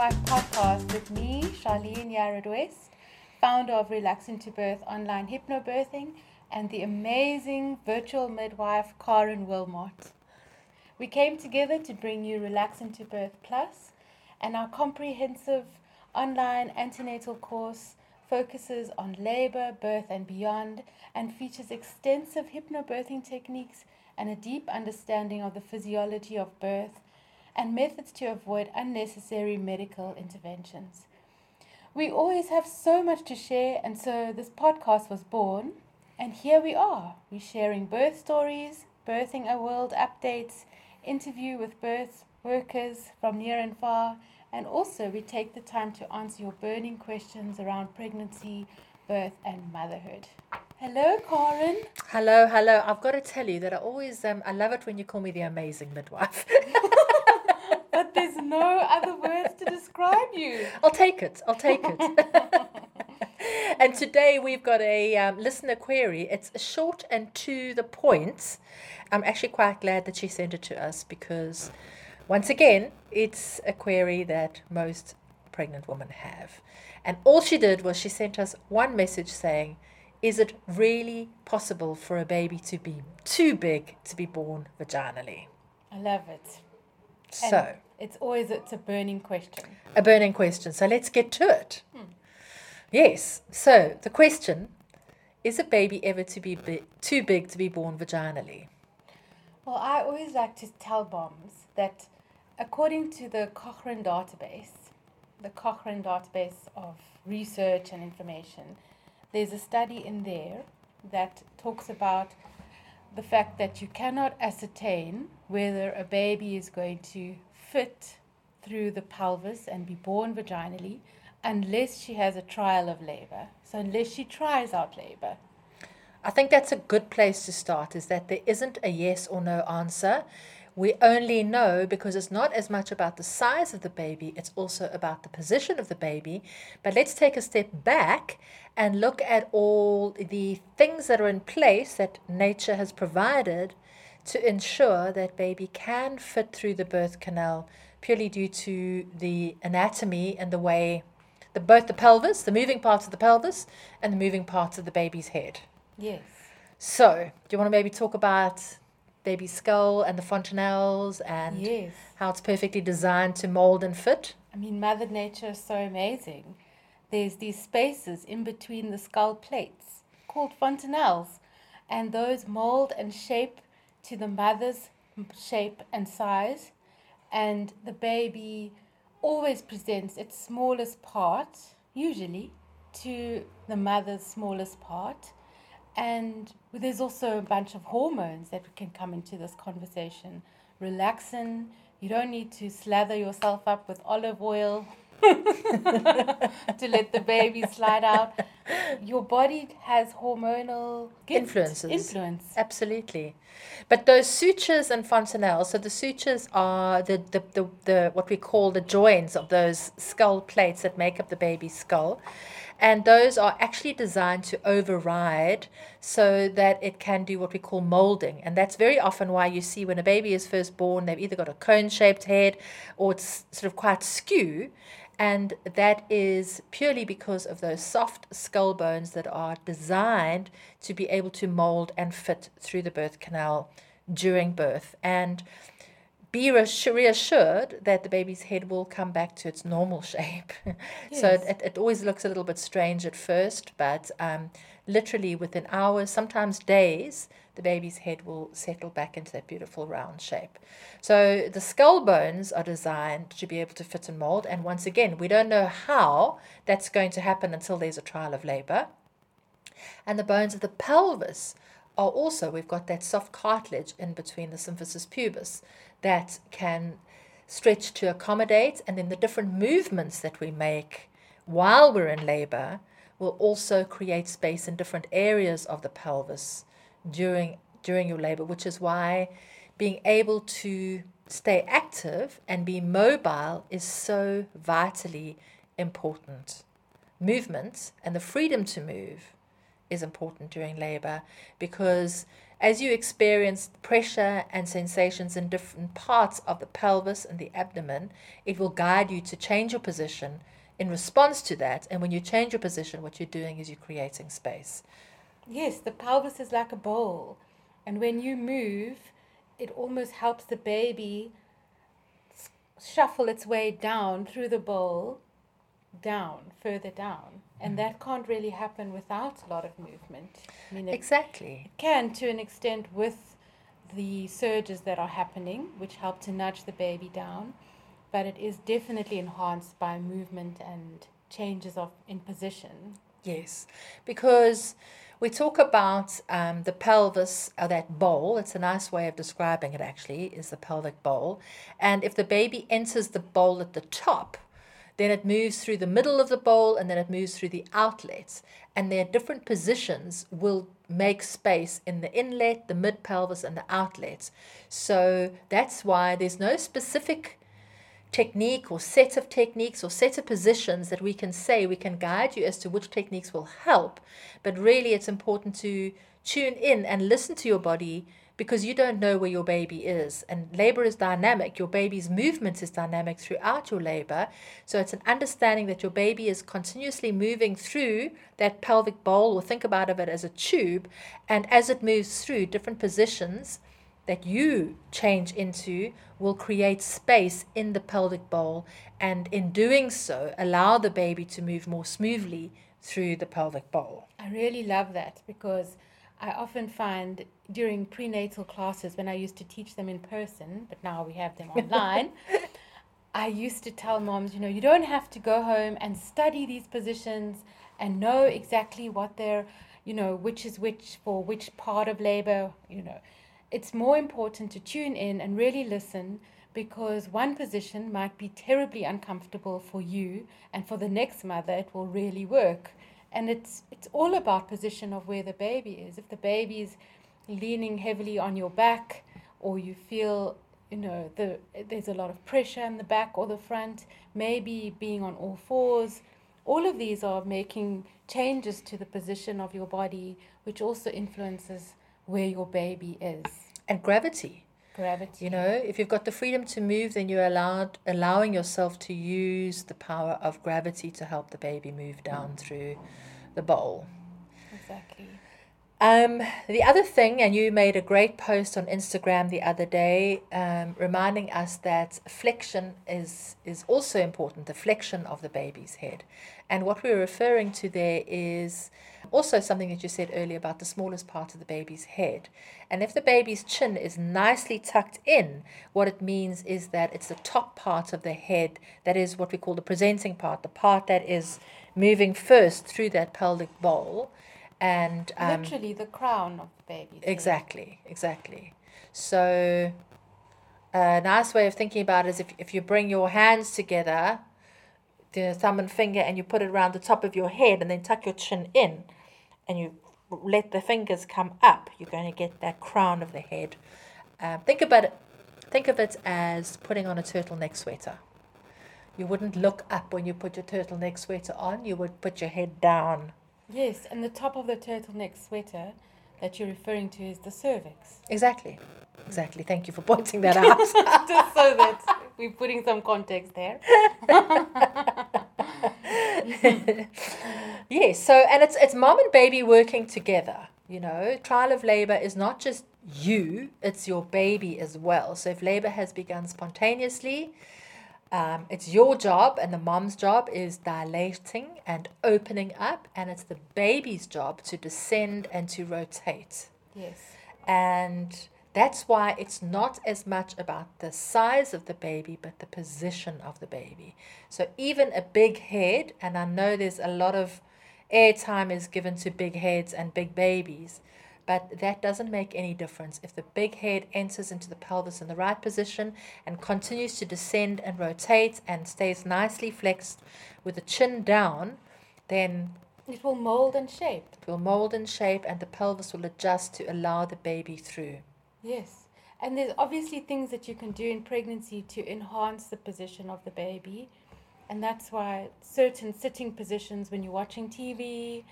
Midwife podcast with me, Charlene Yared West, founder of Relax into Birth online hypnobirthing, and the amazing virtual midwife, Karen Wilmot. We came together to bring you Relax into Birth Plus, and our comprehensive online antenatal course focuses on labor, birth, and beyond, and features extensive hypnobirthing techniques and a deep understanding of the physiology of birth and methods to avoid unnecessary medical interventions. We always have so much to share, and so this podcast was born. And here we are. We're sharing birth stories, birthing a world updates, interview with birth workers from near and far, and also we take the time to answer your burning questions around pregnancy, birth, and motherhood. Hello, Karen. Hello, hello. I've got to tell you that I always um, I love it when you call me the amazing midwife. but there's no other words to describe you. I'll take it. I'll take it. and today we've got a um, listener query. It's short and to the point. I'm actually quite glad that she sent it to us because, once again, it's a query that most pregnant women have. And all she did was she sent us one message saying, Is it really possible for a baby to be too big to be born vaginally? I love it. So, And it's always it's a burning question. a burning question. So let's get to it. Hmm. Yes. So the question is a baby ever to be too big to be born vaginally? Well, I always like to tell bombs that according to the Cochrane database, the Cochrane database of research and information, there's a study in there that talks about the fact that you cannot ascertain whether a baby is going to fit through the pelvis and be born vaginally unless she has a trial of labor. So, unless she tries out labor. I think that's a good place to start is that there isn't a yes or no answer. We only know because it's not as much about the size of the baby, it's also about the position of the baby. But let's take a step back and look at all the things that are in place that nature has provided to ensure that baby can fit through the birth canal purely due to the anatomy and the way the both the pelvis, the moving parts of the pelvis and the moving parts of the baby's head. Yes. So, do you want to maybe talk about baby's skull and the fontanelles and Yes. how it's perfectly designed to mold and fit? I mean, Mother Nature is so amazing. There's these spaces in between the skull plates called fontanelles, and those mold and shape to the mother's shape and size, and the baby always presents its smallest part, usually, to the mother's smallest part. And there's also a bunch of hormones that can come into this conversation. Relaxin, you don't need to slather yourself up with olive oil to let the baby slide out. Your body has hormonal Influences. Influence. Absolutely. But those sutures and fontanelles, so the sutures are the, the, the, the what we call the joints of those skull plates that make up the baby's skull. And those are actually designed to override so that it can do what we call molding. And that's very often why you see when a baby is first born, they've either got a cone shaped head or it's sort of quite skew. And that is purely because of those soft skull bones that are designed to be able to mold and fit through the birth canal during birth. And be reassu- reassured that the baby's head will come back to its normal shape. so it, it always looks a little bit strange at first, but um, literally within hours, sometimes days, the baby's head will settle back into that beautiful round shape. So the skull bones are designed to be able to fit and mold. And once again, we don't know how that's going to happen until there's a trial of labor. And the bones of the pelvis are also, we've got that soft cartilage in between the symphysis pubis that can stretch to accommodate, and then the different movements that we make while we're in labor will also create space in different areas of the pelvis during during your labor, which is why being able to stay active and be mobile is so vitally important. Movement and the freedom to move is important during labor because as you experience pressure and sensations in different parts of the pelvis and the abdomen, it will guide you to change your position in response to that. And when you change your position, what you're doing is you're creating space. Yes, the pelvis is like a bowl. And when you move, it almost helps the baby shuffle its way down through the bowl, down, further down. And mm. that can't really happen without a lot of movement. I mean, exactly. It can to an extent with the surges that are happening, which help to nudge the baby down, but it is definitely enhanced by movement and changes of in position. Yes, because we talk about um, the pelvis, or uh, that bowl. It's a nice way of describing it, actually, is the pelvic bowl. And if the baby enters the bowl at the top, then it moves through the middle of the bowl and then it moves through the outlets. And their different positions will make space in the inlet, the mid pelvis, and the outlets. So that's why there's no specific technique or set of techniques or set of positions that we can say we can guide you as to which techniques will help. But really, it's important to tune in and listen to your body because you don't know where your baby is. And labor is dynamic. Your baby's movement is dynamic throughout your labor. So it's an understanding that your baby is continuously moving through that pelvic bowl, or think about it as a tube. And as it moves through different positions that you change into, will create space in the pelvic bowl. And in doing so, allow the baby to move more smoothly through the pelvic bowl. I really love that because I often find during prenatal classes when I used to teach them in person, but now we have them online. I used to tell moms, you know, you don't have to go home and study these positions and know exactly what they're, you know, which is which for which part of labor, you know. It's more important to tune in and really listen because one position might be terribly uncomfortable for you and for the next mother it will really work. And it's it's all about position of where the baby is. If the baby is leaning heavily on your back or you feel you know the there's a lot of pressure in the back or the front maybe being on all fours all of these are making changes to the position of your body which also influences where your baby is. And gravity. Gravity. You know if you've got the freedom to move then you're allowed allowing yourself to use the power of gravity to help the baby move down mm. through the bowl. Exactly um, the other thing, and you made a great post on Instagram the other day, um, reminding us that flexion is is also important. The flexion of the baby's head, and what we're referring to there is also something that you said earlier about the smallest part of the baby's head. And if the baby's chin is nicely tucked in, what it means is that it's the top part of the head that is what we call the presenting part, the part that is moving first through that pelvic bowl and um, literally the crown of the baby. Exactly, exactly. So a nice way of thinking about it is if, if you bring your hands together, the thumb and finger, and you put it around the top of your head, and then tuck your chin in, and you let the fingers come up, you're going to get that crown of the head. Uh, think about it. Think of it as putting on a turtleneck sweater. You wouldn't look up when you put your turtleneck sweater on. You would put your head down Yes, and the top of the turtleneck sweater that you're referring to is the cervix. Exactly. Exactly. Thank you for pointing that out. Just so that we're putting some context there. yes, so and it's it's mom and baby working together. You know, trial of labor is not just you, it's your baby as well. So if labor has begun spontaneously, um, it's your job, and the mom's job is dilating and opening up, and it's the baby's job to descend and to rotate. Yes. And that's why it's not as much about the size of the baby, but the position of the baby. So even a big head, and I know there's a lot of airtime is given to big heads and big babies, but that doesn't make any difference. If the big head enters into the pelvis in the right position and continues to descend and rotate and stays nicely flexed with the chin down, then it will mold and shape. It will mold and shape, and the pelvis will adjust to allow the baby through. Yes. And there's obviously things that you can do in pregnancy to enhance the position of the baby. And that's why certain sitting positions when you're watching TV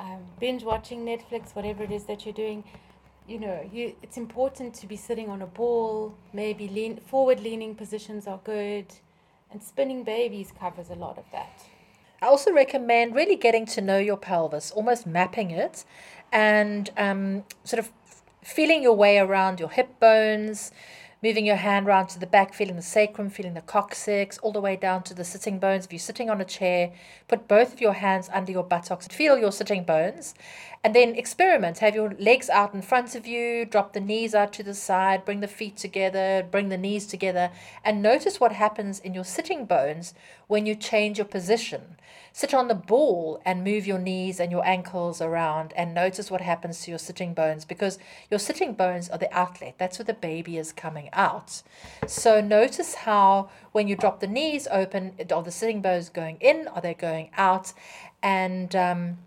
um, binge watching Netflix, whatever it is that you're doing, you know, you it's important to be sitting on a ball. Maybe lean forward leaning positions are good, and spinning babies covers a lot of that. I also recommend really getting to know your pelvis, almost mapping it, and um, sort of feeling your way around your hip bones, moving your hand round to the back, feeling the sacrum, feeling the coccyx, all the way down to the sitting bones. If you're sitting on a chair, put both of your hands under your buttocks, and feel your sitting bones, and then experiment. Have your legs out in front of you, drop the knees out to the side, bring the feet together, bring the knees together, and notice what happens in your sitting bones when you change your position. Sit on the ball and move your knees and your ankles around and notice what happens to your sitting bones because your sitting bones are the outlet. That's where the baby is coming out. So notice how when you drop the knees open, are the sitting bones going in? Are they going out? And um,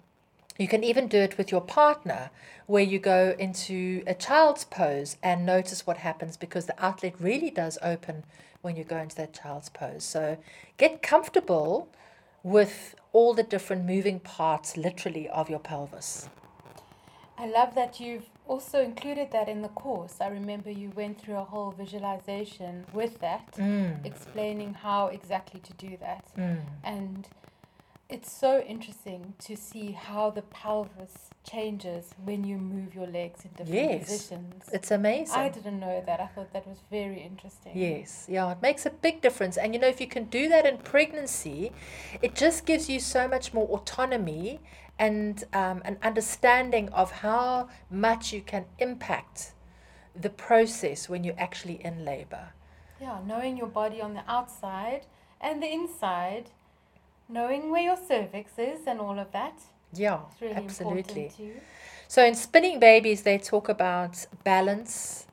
you can even do it with your partner where you go into a child's pose and notice what happens because the outlet really does open when you go into that child's pose. So get comfortable with all the different moving parts, literally, of your pelvis. I love that you've also included that in the course. I remember you went through a whole visualization with that, Mm. explaining how exactly to do that. Mm. And it's so interesting to see how the pelvis changes when you move your legs in different Yes. positions. It's amazing. I didn't know that. I thought that was very interesting. Yes, yeah, it makes a big difference. And you know, if you can do that in pregnancy, it just gives you so much more autonomy and um, an understanding of how much you can impact the process when you're actually in labor. Yeah, knowing your body on the outside and the inside, knowing where your cervix is and all of that. Yeah, really absolutely. So in spinning babies, they talk about balance,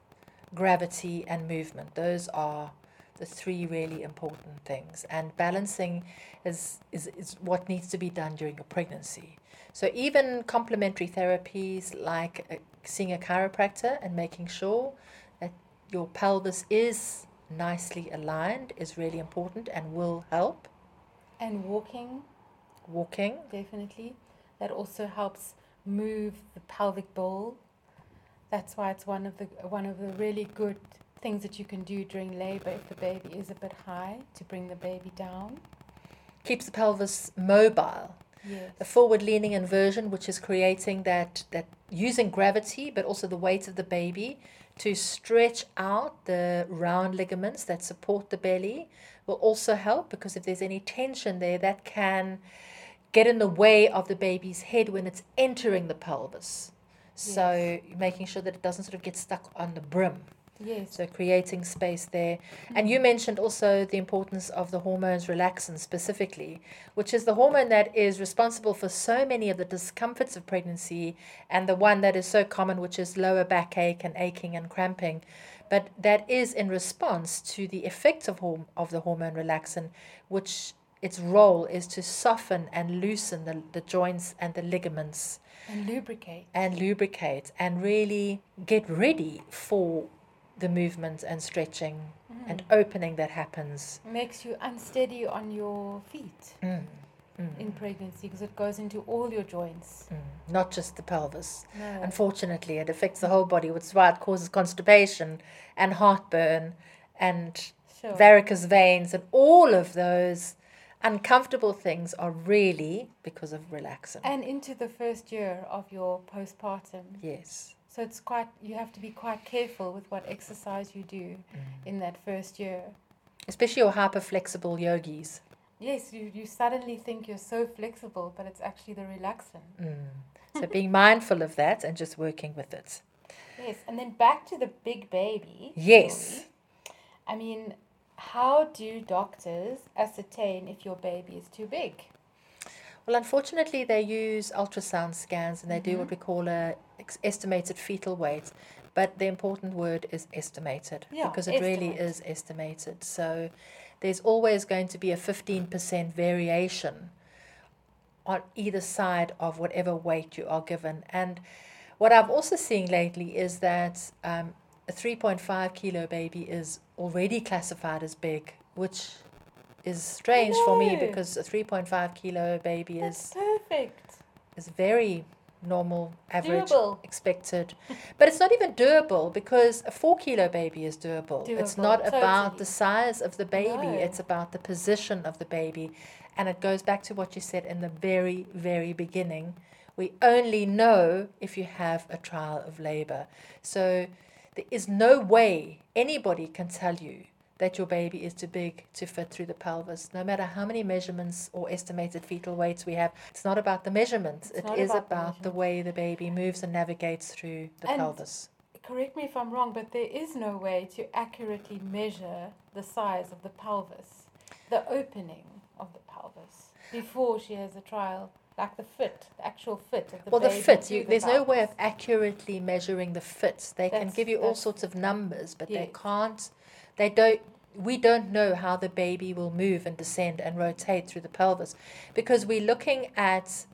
gravity, and movement. Those are the three really important things. And balancing is, is, is what needs to be done during your pregnancy. So even complementary therapies like uh, seeing a chiropractor and making sure that your pelvis is nicely aligned is really important and will help. And walking, Walking, definitely. That also helps move the pelvic bowl. That's why it's one of the one of the really good things that you can do during labor if the baby is a bit high to bring the baby down. keeps the pelvis mobile. Yes. the forward leaning inversion, which is creating that, that using gravity, but also the weight of the baby to stretch out the round ligaments that support the belly, will also help because if there's any tension there, that can get in the way of the baby's head when it's entering the pelvis. So, making sure that it doesn't sort of get stuck on the brim. Yes. So creating space there. And you mm-hmm. mentioned also the importance of the hormones relaxin specifically, which is the hormone that is responsible for so many of the discomforts of pregnancy and the one that is so common, which is lower backache and aching and cramping. But that is in response to the effects of, horm- of the hormone relaxin, which its role is to soften and loosen the, the joints and the ligaments And lubricate. and lubricate and really get ready for the movement and stretching and opening that happens. Makes you unsteady on your feet Mm, in pregnancy because it goes into all your joints. mm. Not just the pelvis. No. Unfortunately, it affects the whole body, which is why it causes constipation and heartburn and Sure. varicose veins, and all of those uncomfortable things are really because of relaxin. and into the first year of your postpartum. yes. So it's quite you have to be quite careful with what exercise you do in that first year. Especially your hyperflexible yogis. Yes, you, you suddenly think you're so flexible, but it's actually the relaxin. Mm. So being mindful of that and just working with it. Yes, and then back to the big baby. Yes. story. I mean, how do doctors ascertain if your baby is too big? Well, unfortunately, they use ultrasound scans and they do Mm-hmm. what we call a ex- estimated fetal weight. But the important word is estimated Yeah, because it really is estimated. So there's always going to be a 15% variation on either side of whatever weight you are given. And what I've also seen lately is that um, a 3.5 kilo baby is already classified as big, which is strange for me because a 3.5 kilo baby That's is perfect. is very normal, average, Doable. expected. but it's not even doable because a four kilo baby is doable. It's Doable, not about the size of the baby, No. it's about the position of the baby. And it goes back to what you said in the very, very beginning. We only know if you have a trial of labor. So there is no way anybody can tell you that your baby is too big to fit through the pelvis, no matter how many measurements or estimated fetal weights we have. It's not about the measurements, It's it not about the the way the baby moves and navigates through the And- pelvis. Correct me if I'm wrong, but there is no way to accurately measure the size of the pelvis, the opening of the pelvis, before she has a trial, like the fit, the actual fit of the Well, the baby fit, to you, the there's no way of accurately measuring the fit. They can give you all sorts of numbers, but they can't, they don't, we don't know how the baby will move and descend and rotate through the pelvis because we're looking at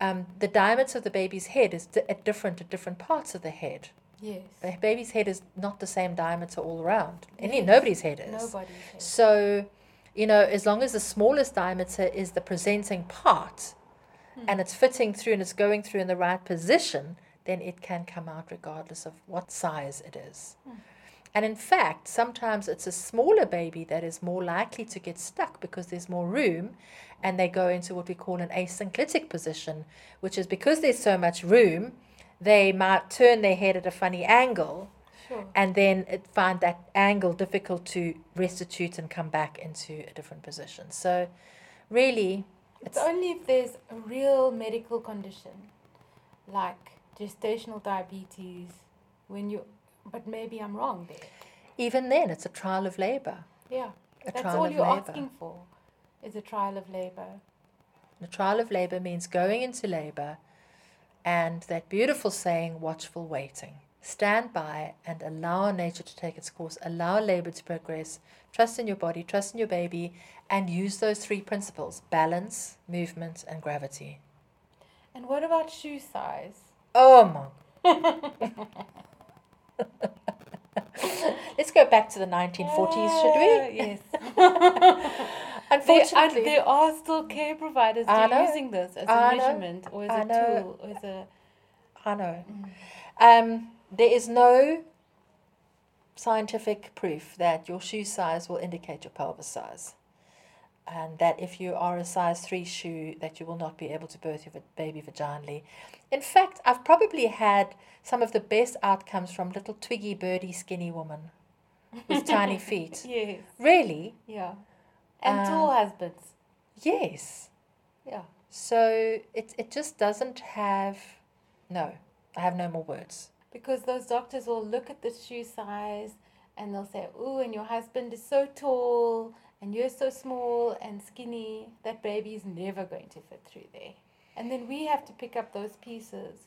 um, the diameter of the baby's head is di- at different at different parts of the head. Yes. The baby's head is not the same diameter all around. Any Yes. nobody's head is. Nobody's head. So, you know, as long as the smallest diameter is the presenting part and it's fitting through and it's going through in the right position, then it can come out regardless of what size it is. And in fact, sometimes it's a smaller baby that is more likely to get stuck because there's more room and they go into what we call an asynclitic position, which is because there's so much room, they might turn their head at a funny angle Sure. and then it find that angle difficult to restitute and come back into a different position. So, really, It's it's only if there's a real medical condition, like gestational diabetes, when you, but maybe I'm wrong there. even then it's a trial of labor. Yeah. A That's all you're labor. asking for, is a trial of labor. The trial of labor means going into labor, and that beautiful saying, watchful waiting. Stand by and allow nature to take its course, allow labor to progress, trust in your body, trust in your baby, and use those three principles balance, movement, and gravity. And what about shoe size? Oh my. Let's go back to the 1940s, should we? Uh, Yes. There, Unfortunately, and there are still care providers I do know. using this as I a know. measurement or as I a know. tool or as a. I know. Um, there is no scientific proof that your shoe size will indicate your pelvis size. And that if you are a size 3 shoe, that you will not be able to birth your baby vaginally. In fact, I've probably had some of the best outcomes from little twiggy birdie skinny woman with tiny feet. Yes. Really? Yeah. And Uh, tall husbands. Yes. Yeah. So it, it just doesn't have, no, I have no more words. Because those doctors will look at the shoe size and they'll say, Ooh, and your husband is so tall and you're so small and skinny, that baby is never going to fit through there. And then we have to pick up those pieces.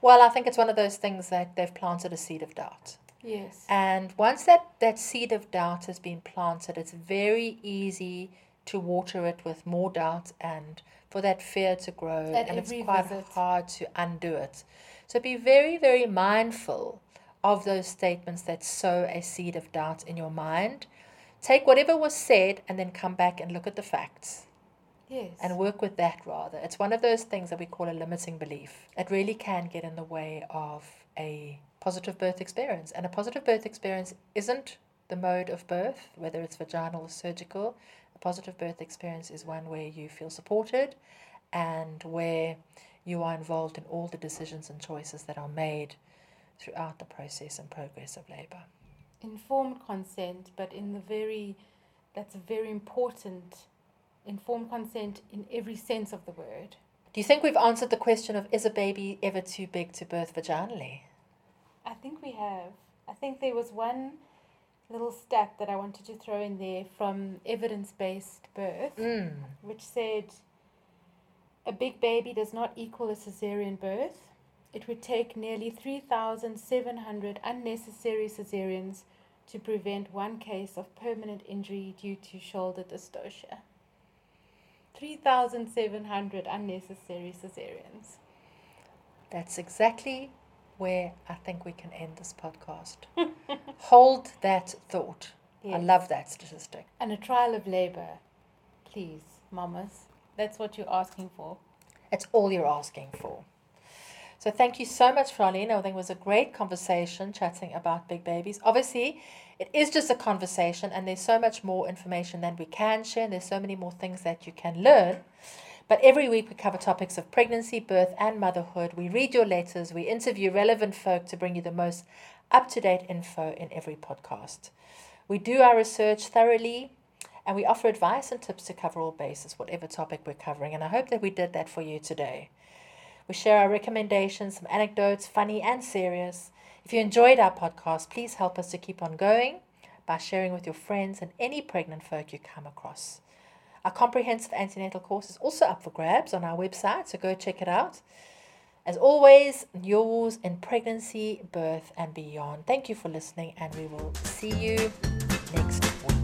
Well, I think it's one of those things that they've planted a seed of doubt. Yes. And once that, that seed of doubt has been planted, it's very easy to water it with more doubt and for that fear to grow. At and it's quite visit. hard to undo it. So be very, very mindful of those statements that sow a seed of doubt in your mind. Take whatever was said and then come back and look at the facts Yes. and work with that rather. It's one of those things that we call a limiting belief. It really can get in the way of a positive birth experience. And a positive birth experience isn't the mode of birth, whether it's vaginal or surgical. A positive birth experience is one where you feel supported and where you are involved in all the decisions and choices that are made throughout the process and progress of labor. Informed consent, but in the very, that's a very important, informed consent in every sense of the word. Do you think we've answered the question of is a baby ever too big to birth vaginally? I think we have. I think there was one little stat that I wanted to throw in there from evidence based birth, Mm. which said a big baby does not equal a cesarean birth. It would take nearly 3,700 unnecessary cesareans to prevent one case of permanent injury due to shoulder dystocia. 3,700 unnecessary cesareans. That's exactly where I think we can end this podcast. Hold that thought. I love that statistic. And a trial of labor, please, mamas. That's what you're asking for. It's all you're asking for. So thank you so much, Charlene. I think it was a great conversation chatting about big babies. Obviously, it is just a conversation, and there's so much more information than we can share. And there's so many more things that you can learn. But every week we cover topics of pregnancy, birth, and motherhood. We read your letters. We interview relevant folk to bring you the most up to date info in every podcast. We do our research thoroughly and we offer advice and tips to cover all bases, whatever topic we're covering. And I hope that we did that for you today. We share our recommendations, some anecdotes, funny and serious. If you enjoyed our podcast, please help us to keep on going by sharing with your friends and any pregnant folk you come across. Our comprehensive antenatal course is also up for grabs on our website, so go check it out. As always, yours in pregnancy, birth, and beyond. Thank you for listening, and we will see you next week.